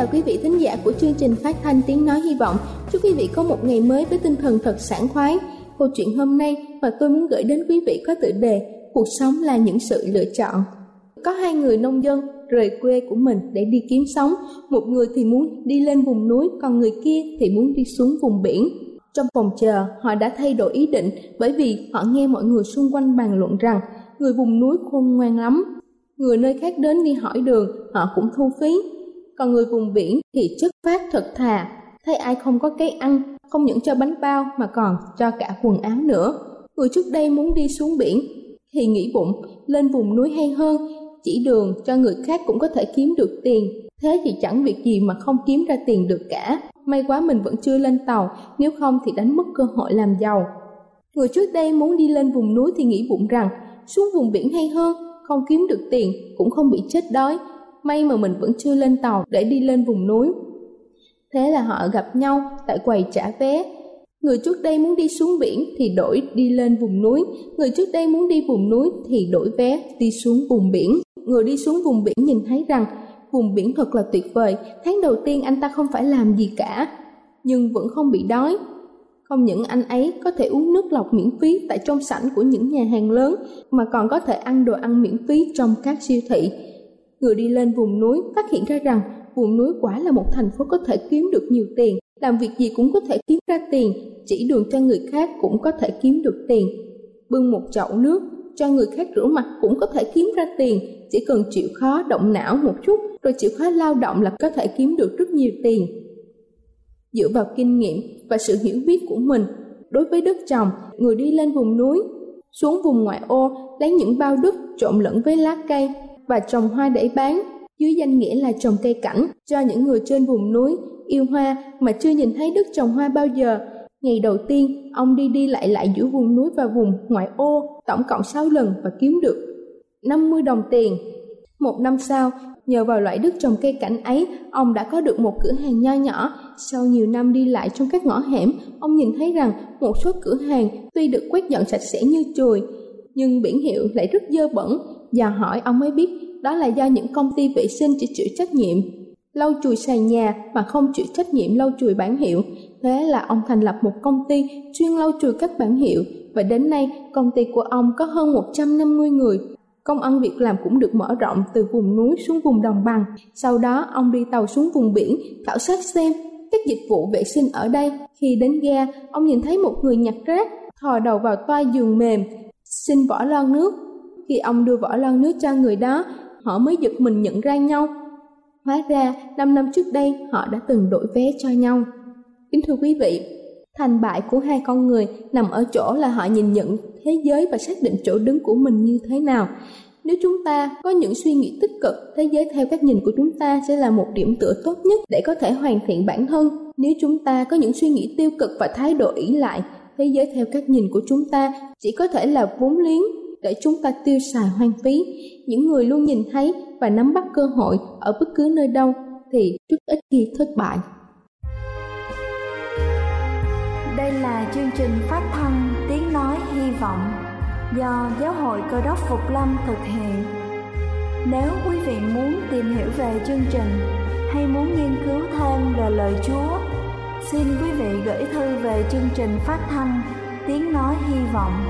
Chào quý vị thính giả của chương trình phát thanh tiếng nói hy vọng. Chúc quý vị có một ngày mới với tinh thần thật sảng khoái. Câu chuyện hôm nay mà tôi muốn gửi đến quý vị có tựa đề Cuộc sống là những sự lựa chọn. Có hai người nông dân rời quê của mình để đi kiếm sống. Một người thì muốn đi lên vùng núi, còn người kia thì muốn đi xuống vùng biển. Trong phòng chờ, họ đã thay đổi ý định bởi vì họ nghe mọi người xung quanh bàn luận rằng người vùng núi khôn ngoan lắm. Người nơi khác đến đi hỏi đường, họ cũng thu phí. Còn người vùng biển thì chất phát thật thà, thấy ai không có cái ăn, không những cho bánh bao mà còn cho cả quần áo nữa. Người trước đây muốn đi xuống biển thì nghĩ bụng lên vùng núi hay hơn, chỉ đường cho người khác cũng có thể kiếm được tiền. Thế thì chẳng việc gì mà không kiếm ra tiền được cả. May quá mình vẫn chưa lên tàu, nếu không thì đánh mất cơ hội làm giàu. Người trước đây muốn đi lên vùng núi thì nghĩ bụng rằng xuống vùng biển hay hơn, không kiếm được tiền cũng không bị chết đói. May mà mình vẫn chưa lên tàu để đi lên vùng núi. Thế là họ gặp nhau tại quầy trả vé. Người trước đây muốn đi xuống biển thì đổi đi lên vùng núi, người trước đây muốn đi vùng núi thì đổi vé đi xuống vùng biển. Người đi xuống vùng biển nhìn thấy rằng vùng biển thật là tuyệt vời, tháng đầu tiên anh ta không phải làm gì cả, nhưng vẫn không bị đói. Không những anh ấy có thể uống nước lọc miễn phí tại trong sảnh của những nhà hàng lớn, mà còn có thể ăn đồ ăn miễn phí trong các siêu thị. Người đi lên vùng núi phát hiện ra rằng vùng núi quả là một thành phố có thể kiếm được nhiều tiền, làm việc gì cũng có thể kiếm ra tiền, chỉ đường cho người khác cũng có thể kiếm được tiền. Bưng một chậu nước cho người khác rửa mặt cũng có thể kiếm ra tiền, chỉ cần chịu khó động não một chút rồi chịu khó lao động là có thể kiếm được rất nhiều tiền. Dựa vào kinh nghiệm và sự hiểu biết của mình, đối với đất trồng, người đi lên vùng núi, xuống vùng ngoại ô lấy những bao đất trộn lẫn với lá cây và trồng hoa để bán dưới danh nghĩa là trồng cây cảnh cho những người trên vùng núi yêu hoa mà chưa nhìn thấy đất trồng hoa bao giờ. Ngày đầu tiên, ông đi đi lại lại giữa vùng núi và vùng ngoại ô, tổng cộng 6 lần và kiếm được 50 đồng tiền. Một năm sau, nhờ vào loại đất trồng cây cảnh ấy, ông đã có được một cửa hàng nho nhỏ. Sau nhiều năm đi lại trong các ngõ hẻm, ông nhìn thấy rằng một số cửa hàng tuy được quét dọn sạch sẽ như chùi, nhưng biển hiệu lại rất dơ bẩn. Dò hỏi ông mới biết đó là do những công ty vệ sinh chỉ chịu trách nhiệm lau chùi sàn nhà mà không chịu trách nhiệm lau chùi bản hiệu. Thế là ông thành lập một công ty chuyên lau chùi các bản hiệu và đến nay công ty của ông có hơn 150 người. Công ăn việc làm cũng được mở rộng từ vùng núi xuống vùng đồng bằng. Sau đó ông đi tàu xuống vùng biển khảo sát xem các dịch vụ vệ sinh ở đây. Khi đến ga, ông nhìn thấy một người nhặt rác, thò đầu vào toa giường mềm, xin bỏ lon nước. Khi ông đưa vỏ lon nước cho người đó, họ mới giật mình nhận ra nhau. Hóa ra, 5 năm trước đây họ đã từng đổi vé cho nhau. Kính thưa quý vị, thành bại của hai con người nằm ở chỗ là họ nhìn nhận thế giới và xác định chỗ đứng của mình như thế nào. Nếu nếu chúng ta có những suy nghĩ tích cực thế giới theo cách nhìn của chúng ta sẽ là một điểm tựa tốt nhất để có thể hoàn thiện bản thân nếu chúng ta có những suy nghĩ tiêu cực và thái độ ỷ lại thế giới theo cách nhìn của chúng ta chỉ có thể là vốn liếng để chúng ta tiêu xài hoang phí. Những người luôn nhìn thấy và nắm bắt cơ hội ở bất cứ nơi đâu thì rất ít khi thất bại. Đây là chương trình phát thanh tiếng nói hy vọng do giáo hội cơ đốc phục lâm thực hiện. Nếu quý vị muốn tìm hiểu về chương trình hay muốn nghiên cứu thêm về lời chúa, xin quý vị gửi thư về chương trình phát thanh tiếng nói hy vọng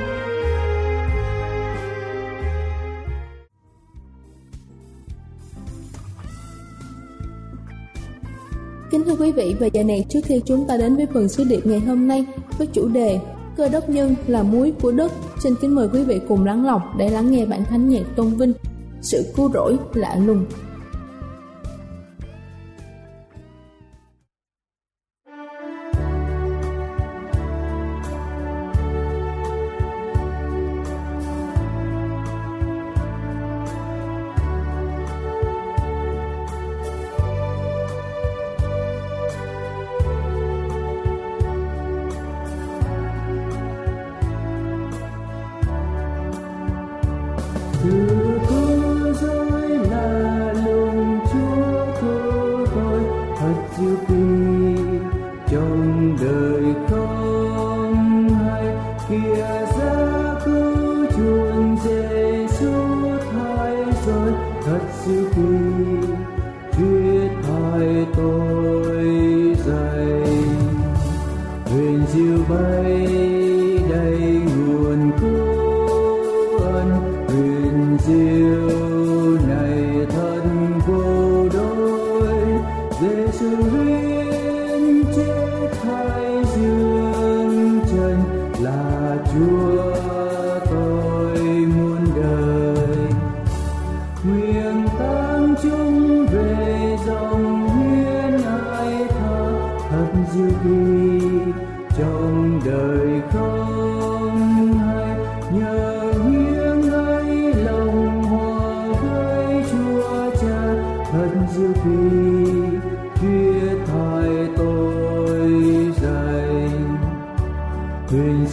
Kính thưa quý vị và giờ này trước khi chúng ta đến với phần sứ điệp ngày hôm nay với chủ đề Cơ đốc nhân là muối của đất, xin kính mời quý vị cùng lắng lòng để lắng nghe bản thánh nhạc tôn vinh. Sự cứu rỗi lạ lùng.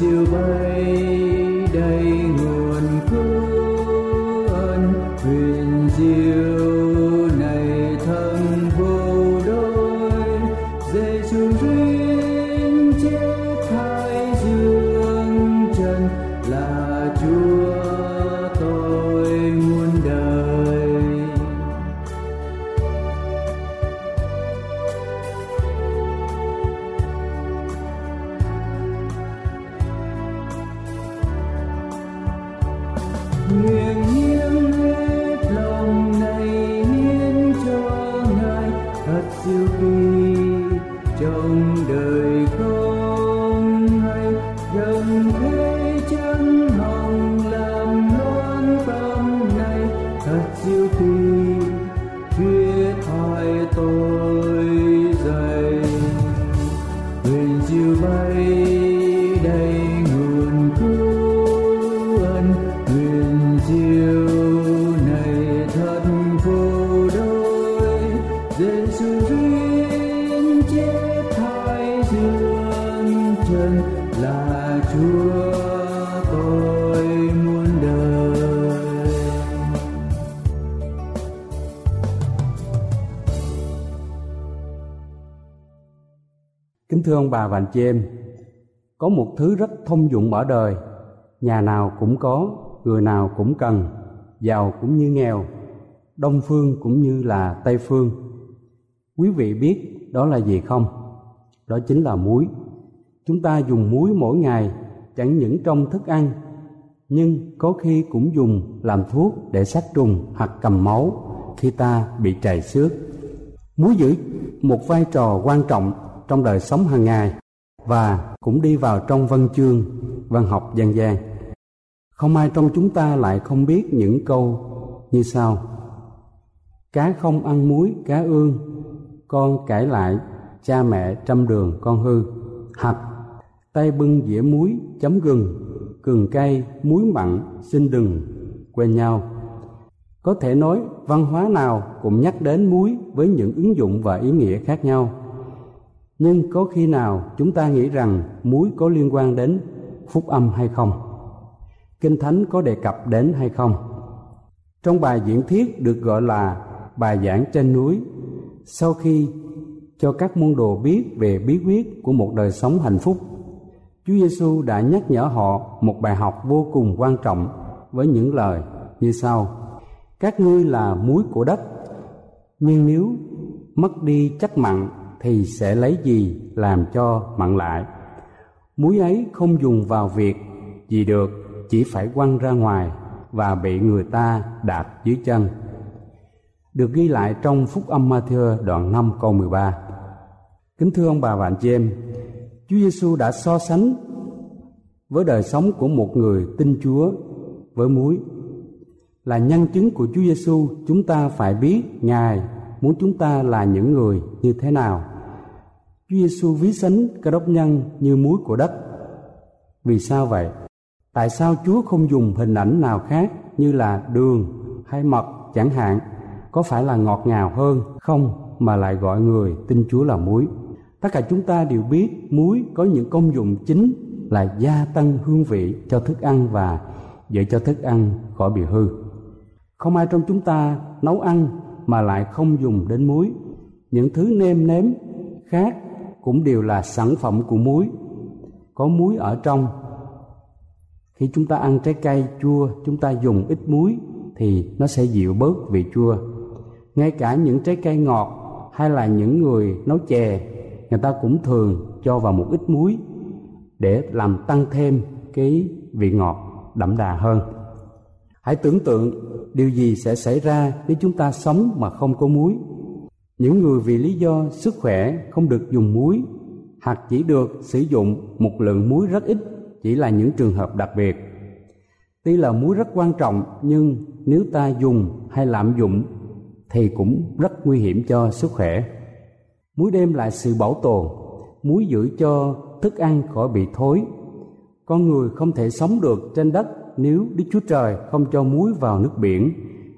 You by. Thưa ông bà và anh chị em, có một thứ rất thông dụng ở đời, nhà nào cũng có, người nào cũng cần, giàu cũng như nghèo, đông phương cũng như là tây phương. Quý vị biết đó là gì không? Đó chính là muối. Chúng ta dùng muối mỗi ngày chẳng những trong thức ăn nhưng có khi cũng dùng làm thuốc để sát trùng hoặc cầm máu khi ta bị trầy xước. Muối giữ một vai trò quan trọng trong đời sống hàng ngày và cũng đi vào trong văn chương, văn học dân gian. Không ai trong chúng ta lại không biết những câu như sau. Cá không ăn muối, cá ương, con cãi lại, cha mẹ trăm đường con hư. Hạch, tay bưng dĩa muối, chấm gừng, cường cay, muối mặn, xin đừng quên nhau. Có thể nói văn hóa nào cũng nhắc đến muối với những ứng dụng và ý nghĩa khác nhau. Nhưng có khi nào chúng ta nghĩ rằng muối có liên quan đến phúc âm hay không? Kinh Thánh có đề cập đến hay không? Trong bài diễn thiết được gọi là bài giảng trên núi, sau khi cho các môn đồ biết về bí quyết của một đời sống hạnh phúc, Chúa Giêsu đã nhắc nhở họ một bài học vô cùng quan trọng với những lời như sau: Các ngươi là muối của đất, nhưng nếu mất đi chất mặn thì sẽ lấy gì làm cho mặn lại? Muối ấy không dùng vào việc gì được, chỉ phải quăng ra ngoài và bị người ta đạp dưới chân. Được ghi lại trong Phúc âm Matthew đoạn 5 câu 13. Kính thưa ông bà và anh chị em, Chúa Giêsu đã so sánh với đời sống của một người tin Chúa với muối. Là nhân chứng của Chúa Giêsu, chúng ta phải biết Ngài muốn chúng ta là những người như thế nào. Chúa Giêsu ví sánh cơ đốc nhân như muối của đất. Vì sao vậy? Tại sao Chúa không dùng hình ảnh nào khác như là đường hay mật chẳng hạn? Có phải là ngọt ngào hơn không mà lại gọi người tin Chúa là muối? Tất cả chúng ta đều biết muối có những công dụng chính là gia tăng hương vị cho thức ăn và giữ cho thức ăn khỏi bị hư. Không ai trong chúng ta nấu ăn mà lại không dùng đến muối. Những thứ nêm nếm khác cũng đều là sản phẩm của muối. Có muối ở trong. Khi chúng ta ăn trái cây chua, chúng ta dùng ít muối thì nó sẽ dịu bớt vị chua. Ngay cả những trái cây ngọt hay là những người nấu chè, người ta cũng thường cho vào một ít muối để làm tăng thêm cái vị ngọt đậm đà hơn. Hãy tưởng tượng điều gì sẽ xảy ra nếu chúng ta sống mà không có muối. Những người vì lý do sức khỏe không được dùng muối hoặc chỉ được sử dụng một lượng muối rất ít chỉ là những trường hợp đặc biệt. Tuy là muối rất quan trọng nhưng nếu ta dùng hay lạm dụng thì cũng rất nguy hiểm cho sức khỏe. Muối đem lại sự bảo tồn, muối giữ cho thức ăn khỏi bị thối. Con người không thể sống được trên đất nếu Đức Chúa Trời không cho muối vào nước biển,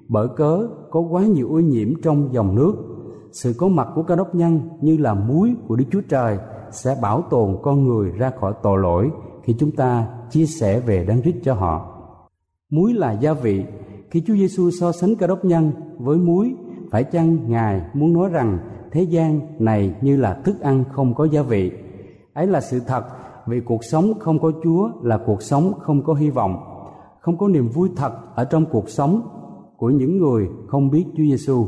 bởi cớ có quá nhiều ô nhiễm trong dòng nước. Sự có mặt của Cơ đốc nhân như là muối của Đức Chúa Trời sẽ bảo tồn con người ra khỏi tội lỗi khi chúng ta chia sẻ về đấng Christ cho họ. Muối là gia vị. Khi Chúa Giêsu so sánh Cơ đốc nhân với muối, phải chăng Ngài muốn nói rằng thế gian này như là thức ăn không có gia vị? Ấy là sự thật vì cuộc sống không có Chúa là cuộc sống không có hy vọng không có niềm vui thật ở trong cuộc sống của những người không biết Chúa Giêsu.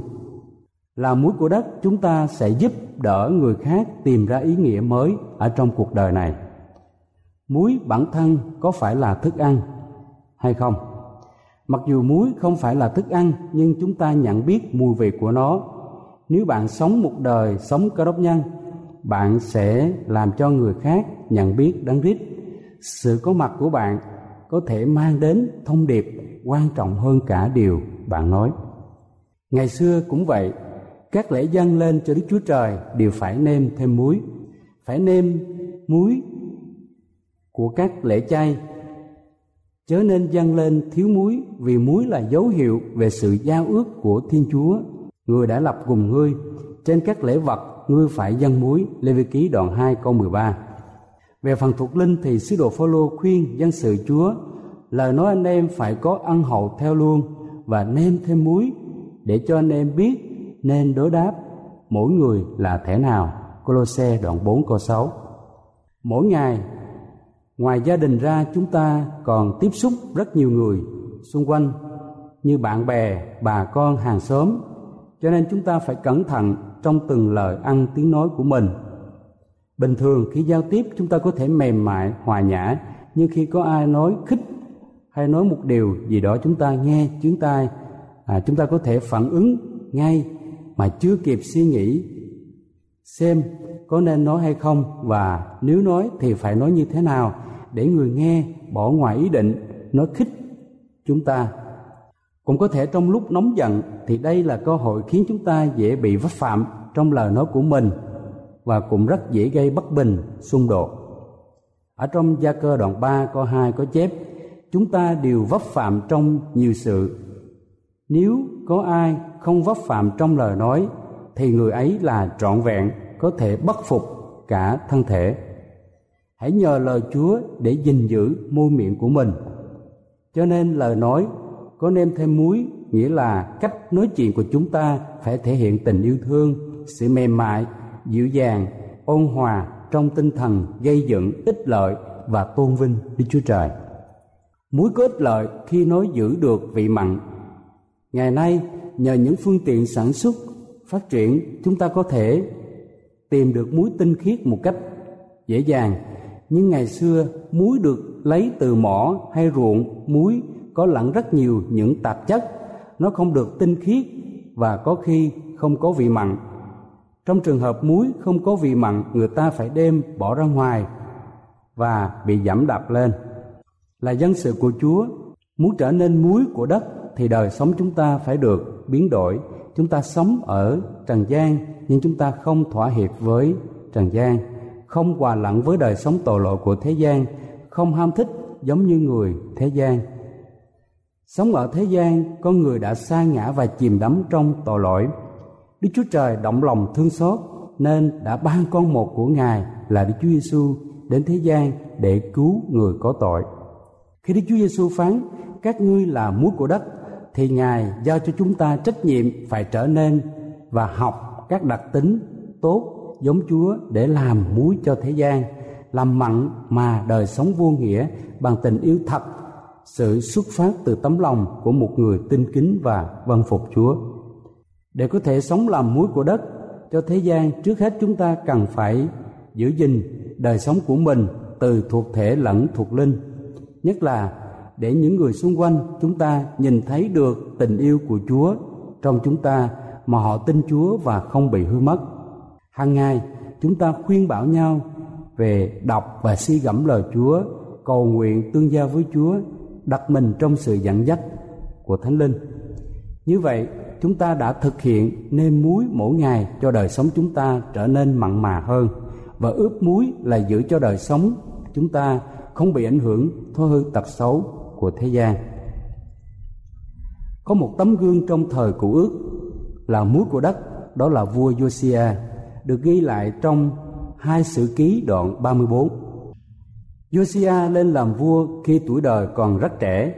Là muối của đất, chúng ta sẽ giúp đỡ người khác tìm ra ý nghĩa mới ở trong cuộc đời này. Muối bản thân có phải là thức ăn hay không? Mặc dù muối không phải là thức ăn, nhưng chúng ta nhận biết mùi vị của nó. Nếu bạn sống một đời sống cơ đốc nhân, bạn sẽ làm cho người khác nhận biết đấng rít Sự có mặt của bạn có thể mang đến thông điệp quan trọng hơn cả điều bạn nói. Ngày xưa cũng vậy, các lễ dân lên cho Đức Chúa Trời đều phải nêm thêm muối, phải nêm muối của các lễ chay chớ nên dâng lên thiếu muối vì muối là dấu hiệu về sự giao ước của Thiên Chúa. Người đã lập cùng ngươi trên các lễ vật ngươi phải dâng muối Lê Vi Ký đoạn 2 câu 13. Về phần thuộc linh thì sứ đồ Phaolô khuyên dân sự Chúa lời nói anh em phải có ăn hậu theo luôn và nêm thêm muối để cho anh em biết nên đối đáp mỗi người là thể nào. Colosse đoạn 4 câu 6 Mỗi ngày, ngoài gia đình ra chúng ta còn tiếp xúc rất nhiều người xung quanh như bạn bè, bà con, hàng xóm. Cho nên chúng ta phải cẩn thận trong từng lời ăn tiếng nói của mình bình thường khi giao tiếp chúng ta có thể mềm mại hòa nhã nhưng khi có ai nói khích hay nói một điều gì đó chúng ta nghe chúng ta à, chúng ta có thể phản ứng ngay mà chưa kịp suy nghĩ, xem có nên nói hay không và nếu nói thì phải nói như thế nào để người nghe bỏ ngoài ý định. Nói khích chúng ta. Cũng có thể trong lúc nóng giận thì đây là cơ hội khiến chúng ta dễ bị vấp phạm trong lời nói của mình và cũng rất dễ gây bất bình, xung đột. Ở trong gia cơ đoạn 3 câu 2 có chép, chúng ta đều vấp phạm trong nhiều sự nếu có ai không vấp phạm trong lời nói, thì người ấy là trọn vẹn, có thể bất phục cả thân thể hãy nhờ lời chúa để gìn giữ môi miệng của mình cho nên lời nói có nêm thêm muối, nghĩa là cách nói chuyện của chúng ta phải thể hiện tình yêu thương, sự mềm mại, dịu dàng, ôn hòa trong tinh thần gây dựng, ích lợi và tôn vinh Đức Chúa Trời. Muối có ích lợi khi nói giữ được vị mặn. Ngày nay, nhờ những phương tiện sản xuất phát triển, chúng ta có thể tìm được muối tinh khiết một cách dễ dàng. Nhưng ngày xưa, muối được lấy từ mỏ hay ruộng, muối có lẫn rất nhiều những tạp chất, nó không được tinh khiết và có khi không có vị mặn trong trường hợp muối không có vị mặn, người ta phải đem bỏ ra ngoài và bị giảm đạp lên. Là dân sự của Chúa, muốn trở nên muối của đất thì đời sống chúng ta phải được biến đổi. Chúng ta sống ở trần gian nhưng chúng ta không thỏa hiệp với trần gian, không hòa lặng với đời sống tội lỗi của thế gian, không ham thích giống như người thế gian. Sống ở thế gian, con người đã sa ngã và chìm đắm trong tội lỗi Đức Chúa Trời động lòng thương xót nên đã ban con một của Ngài là Đức Chúa Giêsu đến thế gian để cứu người có tội. Khi Đức Chúa Giêsu phán các ngươi là muối của đất thì Ngài giao cho chúng ta trách nhiệm phải trở nên và học các đặc tính tốt giống Chúa để làm muối cho thế gian, làm mặn mà đời sống vô nghĩa bằng tình yêu thật, sự xuất phát từ tấm lòng của một người tin kính và vâng phục Chúa. Để có thể sống làm muối của đất cho thế gian trước hết chúng ta cần phải giữ gìn đời sống của mình từ thuộc thể lẫn thuộc linh nhất là để những người xung quanh chúng ta nhìn thấy được tình yêu của chúa trong chúng ta mà họ tin chúa và không bị hư mất. Hàng ngày, chúng ta khuyên bảo nhau về đọc và suy gẫm lời chúa, cầu nguyện tương giao với chúa, đặt mình trong sự dẫn dắt của thánh linh. Như vậy, chúng ta đã thực hiện nêm muối mỗi ngày cho đời sống chúng ta trở nên mặn mà hơn. Và ướp muối là giữ cho đời sống chúng ta không bị ảnh hưởng thói hư tật xấu của thế gian. Có một tấm gương trong thời cũ ước là muối của đất đó là vua Josia được ghi lại trong hai sử ký đoạn 34 Josia lên làm vua khi tuổi đời còn rất trẻ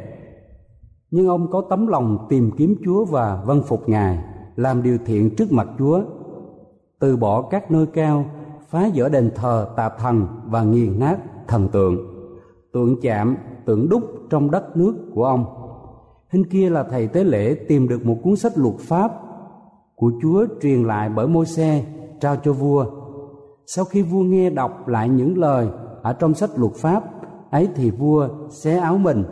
nhưng ông có tấm lòng tìm kiếm Chúa và vâng phục Ngài, làm điều thiện trước mặt Chúa, từ bỏ các nơi cao, phá vỡ đền thờ tà thần và nghiền nát thần tượng, tượng chạm, tượng đúc trong đất nước của ông. Hình kia là thầy tế lễ tìm được một cuốn sách luật pháp của Chúa truyền lại bởi môi xe trao cho vua. Sau khi vua nghe đọc lại những lời ở trong sách luật pháp, ấy thì vua xé áo mình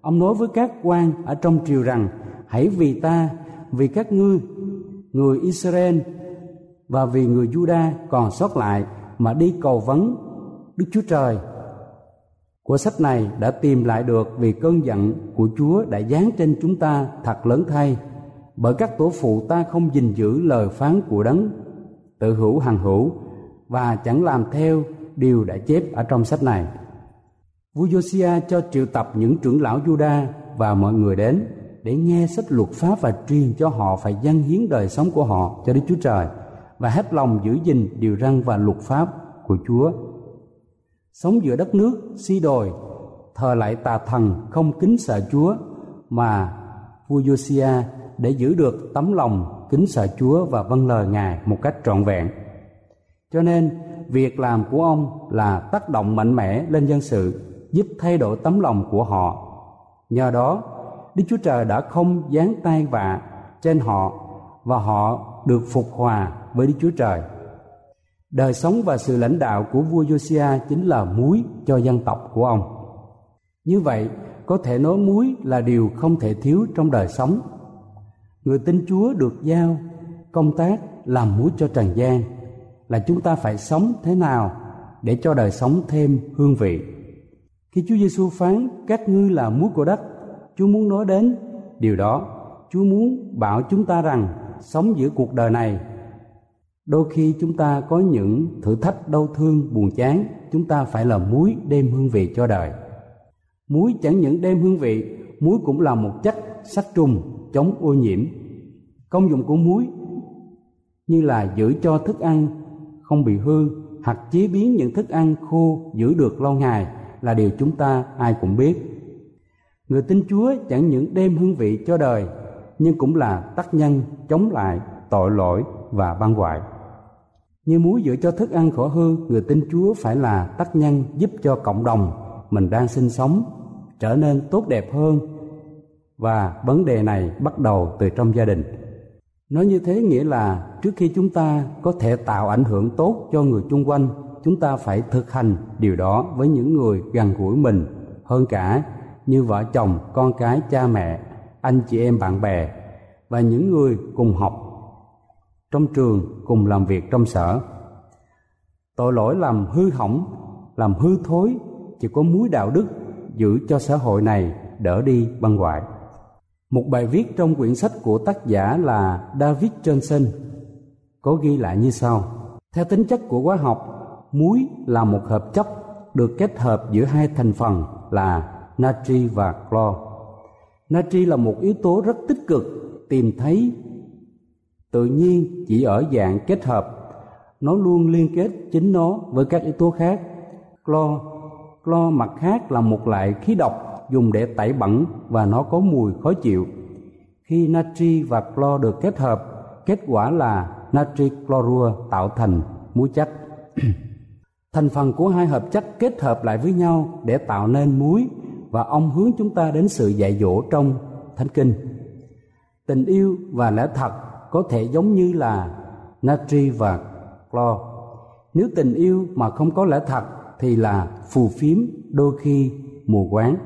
ông nói với các quan ở trong triều rằng, hãy vì ta, vì các ngươi người Israel và vì người Juda còn sót lại mà đi cầu vấn Đức Chúa Trời. Của sách này đã tìm lại được vì cơn giận của Chúa đã giáng trên chúng ta thật lớn thay bởi các tổ phụ ta không gìn giữ lời phán của đấng, tự hữu hằng hữu, và chẳng làm theo điều đã chép ở trong sách này. Vua Josia cho triệu tập những trưởng lão Juda và mọi người đến để nghe sách luật pháp và truyền cho họ phải dâng hiến đời sống của họ cho Đức Chúa Trời, và hết lòng giữ gìn điều răn và luật pháp của Chúa. Sống giữa đất nước si đồi, thờ lại tà thần không kính sợ Chúa mà vua Josia để giữ được tấm lòng kính sợ Chúa và vâng lời Ngài một cách trọn vẹn. Cho nên, việc làm của ông là tác động mạnh mẽ lên dân sự giúp thay đổi tấm lòng của họ. Nhờ đó, Đức Chúa Trời đã không giáng tay vạ trên họ và họ được phục hòa với Đức Chúa Trời. Đời sống và sự lãnh đạo của vua Josiah chính là muối cho dân tộc của ông. Như vậy, có thể nói muối là điều không thể thiếu trong đời sống. Người tin chúa được giao công tác làm muối cho trần gian là chúng ta phải sống thế nào để cho đời sống thêm hương vị? Khi Chúa Giêsu phán các ngươi là muối của đất Chúa muốn nói đến điều đó. Chúa muốn bảo chúng ta rằng sống giữa cuộc đời này đôi khi chúng ta có những thử thách đau thương, buồn chán, chúng ta phải là muối đem hương vị cho đời. Muối chẳng những đem hương vị, muối cũng là một chất sát trùng chống ô nhiễm. Công dụng của muối như là giữ cho thức ăn không bị hư hoặc chế biến những thức ăn khô giữ được lâu ngày là điều chúng ta ai cũng biết. Người tin chúa chẳng những đem hương vị cho đời, nhưng cũng là tác nhân chống lại tội lỗi và băng hoại như muối giữ cho thức ăn khỏi hư, người tin chúa phải là tác nhân giúp cho cộng đồng mình đang sinh sống trở nên tốt đẹp hơn. Và vấn đề này bắt đầu từ trong gia đình. Nói như thế nghĩa là trước khi chúng ta có thể tạo ảnh hưởng tốt cho người chung quanh, chúng ta phải thực hành điều đó với những người gần gũi mình, hơn cả như vợ chồng, con cái, cha mẹ, anh chị em, bạn bè và những người cùng học trong trường cùng làm việc trong sở tội lỗi làm hư hỏng làm hư thối chỉ có muối đạo đức giữ cho xã hội này đỡ đi băng hoại một bài viết trong quyển sách của tác giả là David Johnson có ghi lại như sau. Theo tính chất của hóa học, muối là một hợp chất được kết hợp giữa hai thành phần là natri và clo. Natri là một yếu tố rất tích cực tìm thấy tự nhiên chỉ ở dạng kết hợp. Nó luôn liên kết chính nó với các yếu tố khác. Clo, clo mặt khác là một loại khí độc dùng để tẩy bẩn và nó có mùi khó chịu. Khi natri và clo được kết hợp, kết quả là natri clorua tạo thành muối chất. Thành phần của hai hợp chất kết hợp lại với nhau để tạo nên muối và ông hướng chúng ta đến sự dạy dỗ trong Thánh Kinh. Tình yêu và lẽ thật có thể giống như là natri và clo. Nếu tình yêu mà không có lẽ thật thì là phù phiếm, đôi khi mù quáng.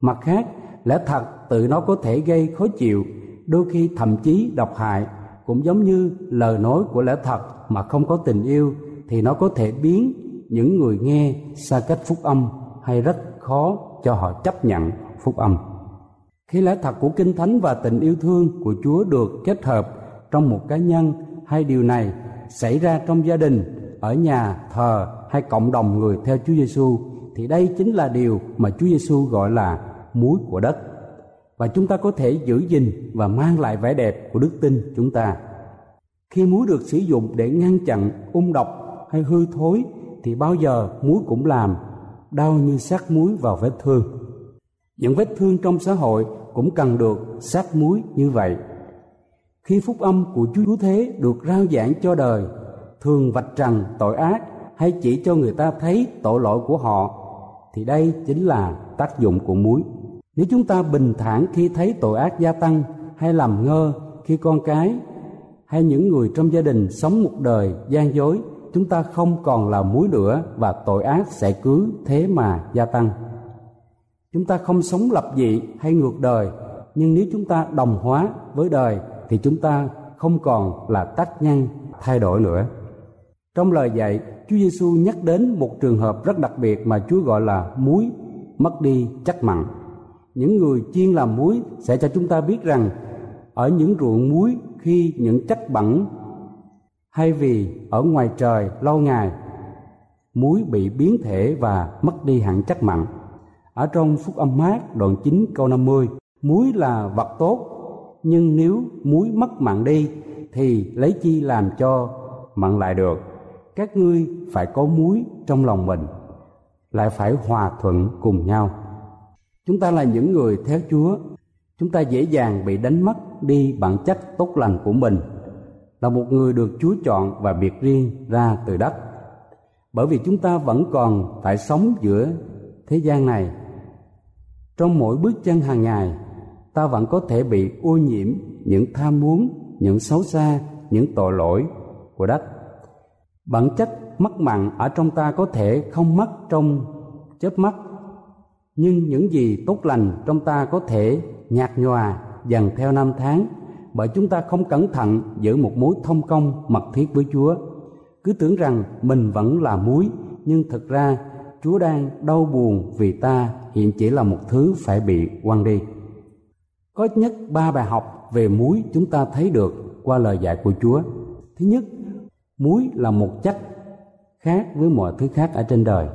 Mặt khác, lẽ thật tự nó có thể gây khó chịu, đôi khi thậm chí độc hại. Cũng giống như lời nói của lẽ thật mà không có tình yêu thì nó có thể biến những người nghe xa cách phúc âm hay rất khó cho họ chấp nhận phúc âm khi lẽ thật của kinh thánh và tình yêu thương của chúa được kết hợp trong một cá nhân hay điều này xảy ra trong gia đình, ở nhà, thờ hay cộng đồng người theo Chúa Giêsu thì đây chính là điều mà Chúa Giêsu gọi là muối của đất. Và chúng ta có thể giữ gìn và mang lại vẻ đẹp của đức tin chúng ta. Khi muối được sử dụng để ngăn chặn ung độc hay hư thối, thì bao giờ muối cũng làm đau như sát muối vào vết thương. Những vết thương trong xã hội cũng cần được sát muối như vậy. Khi phúc âm của Chúa Thế được rao giảng cho đời, thường vạch trần tội ác hay chỉ cho người ta thấy tội lỗi của họ, thì đây chính là tác dụng của muối. Nếu chúng ta bình thản khi thấy tội ác gia tăng hay làm ngơ khi con cái hay những người trong gia đình sống một đời gian dối, chúng ta không còn là muối nữa và tội ác sẽ cứ thế mà gia tăng chúng ta không sống lập dị hay ngược đời, nhưng nếu chúng ta đồng hóa với đời thì chúng ta không còn là tác nhân thay đổi nữa trong lời dạy, Chúa Giêsu nhắc đến một trường hợp rất đặc biệt mà Chúa gọi là muối mất đi chất mặn những người chuyên làm muối sẽ cho chúng ta biết rằng, ở những ruộng muối khi những chất bẩn hay vì ở ngoài trời lâu ngày, muối bị biến thể và mất đi hẳn chất mặn. Ở trong Phúc âm mát đoạn 9 câu 50, muối là vật tốt, nhưng nếu muối mất mặn đi thì lấy chi làm cho mặn lại được. Các ngươi phải có muối trong lòng mình, lại phải hòa thuận cùng nhau. Chúng ta là những người theo chúa. Chúng ta dễ dàng bị đánh mất đi bản chất tốt lành của mình. Là một người được chúa chọn và biệt riêng ra từ đất. Bởi vì chúng ta vẫn còn phải sống giữa thế gian này trong mỗi bước chân hàng ngày ta vẫn có thể bị ô nhiễm những tham muốn những xấu xa những tội lỗi của đất bản chất mất mặn ở trong ta có thể không mất trong chớp mắt nhưng những gì tốt lành trong ta có thể nhạt nhòa dần theo năm tháng bởi chúng ta không cẩn thận giữ một mối thông công mật thiết với Chúa. Cứ tưởng rằng mình vẫn là muối, nhưng thực ra Chúa đang đau buồn vì ta hiện chỉ là một thứ phải bị quăng đi. Có nhất ba bài học về muối chúng ta thấy được qua lời dạy của Chúa. Thứ nhất, muối là một chất khác với mọi thứ khác ở trên đời.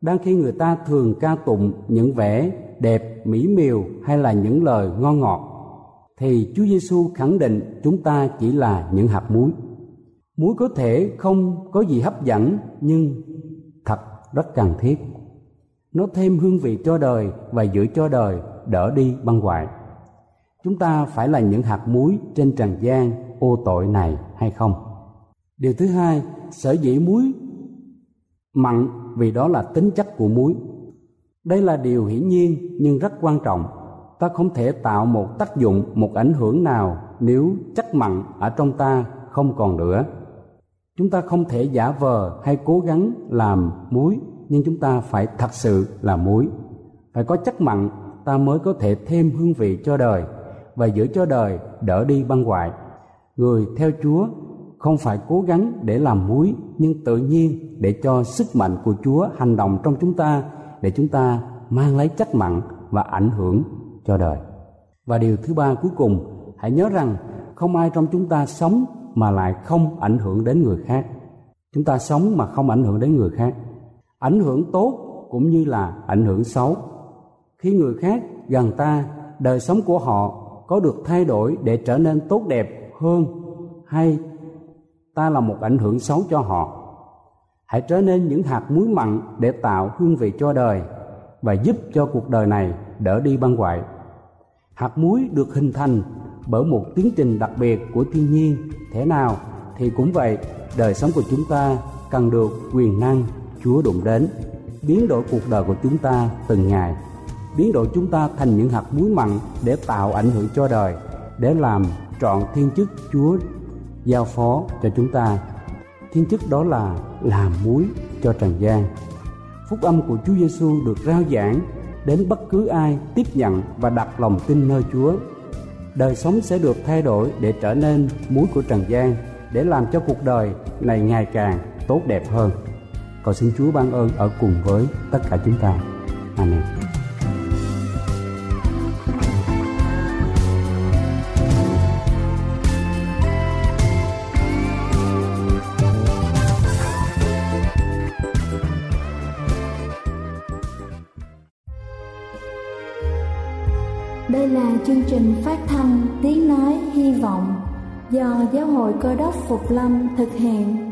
Đang khi người ta thường ca tụng những vẻ đẹp, mỹ miều hay là những lời ngon ngọt, thì Chúa Giêsu khẳng định chúng ta chỉ là những hạt muối. Muối có thể không có gì hấp dẫn nhưng thật rất cần thiết. Nó thêm hương vị cho đời và giữ cho đời, đỡ đi băng hoại. Chúng ta phải là những hạt muối trên trần gian, ô tội này hay không? Điều thứ hai, sở dĩ muối mặn vì đó là tính chất của muối. Đây là điều hiển nhiên nhưng rất quan trọng. Ta không thể tạo một tác dụng, một ảnh hưởng nào nếu chất mặn ở trong ta không còn nữa. Chúng ta không thể giả vờ hay cố gắng làm muối nhưng chúng ta phải thật sự là muối. Phải có chất mặn, ta mới có thể thêm hương vị cho đời và giữ cho đời đỡ đi băng hoại. Người theo chúa không phải cố gắng để làm muối, nhưng tự nhiên để cho sức mạnh của chúa hành động trong chúng ta, để chúng ta mang lấy chất mặn và ảnh hưởng cho đời. Và điều thứ ba cuối cùng, hãy nhớ rằng không ai trong chúng ta sống mà lại không ảnh hưởng đến người khác. Chúng ta sống mà không ảnh hưởng đến người khác ảnh hưởng tốt cũng như là ảnh hưởng xấu. Khi người khác gần ta, đời sống của họ có được thay đổi để trở nên tốt đẹp hơn hay ta là một ảnh hưởng xấu cho họ? Hãy trở nên những hạt muối mặn để tạo hương vị cho đời và giúp cho cuộc đời này đỡ đi băng hoại. Hạt muối được hình thành bởi một tiến trình đặc biệt của thiên nhiên. Thế nào thì cũng vậy, đời sống của chúng ta cần được quyền năng chúa đụng đến biến đổi cuộc đời của chúng ta từng ngày biến đổi chúng ta thành những hạt muối mặn để tạo ảnh hưởng cho đời để làm trọn thiên chức Chúa giao phó cho chúng ta. Thiên chức đó là làm muối cho trần gian. Phúc âm của Chúa Giêsu được rao giảng đến bất cứ ai tiếp nhận và đặt lòng tin nơi Chúa. Đời sống sẽ được thay đổi để trở nên muối của trần gian, để làm cho cuộc đời này ngày càng tốt đẹp hơn. Cầu xin Chúa ban ơn ở cùng với tất cả chúng ta. Amen. Đây là chương trình phát thanh Tiếng Nói Hy Vọng do Giáo hội Cơ đốc Phục Lâm thực hiện.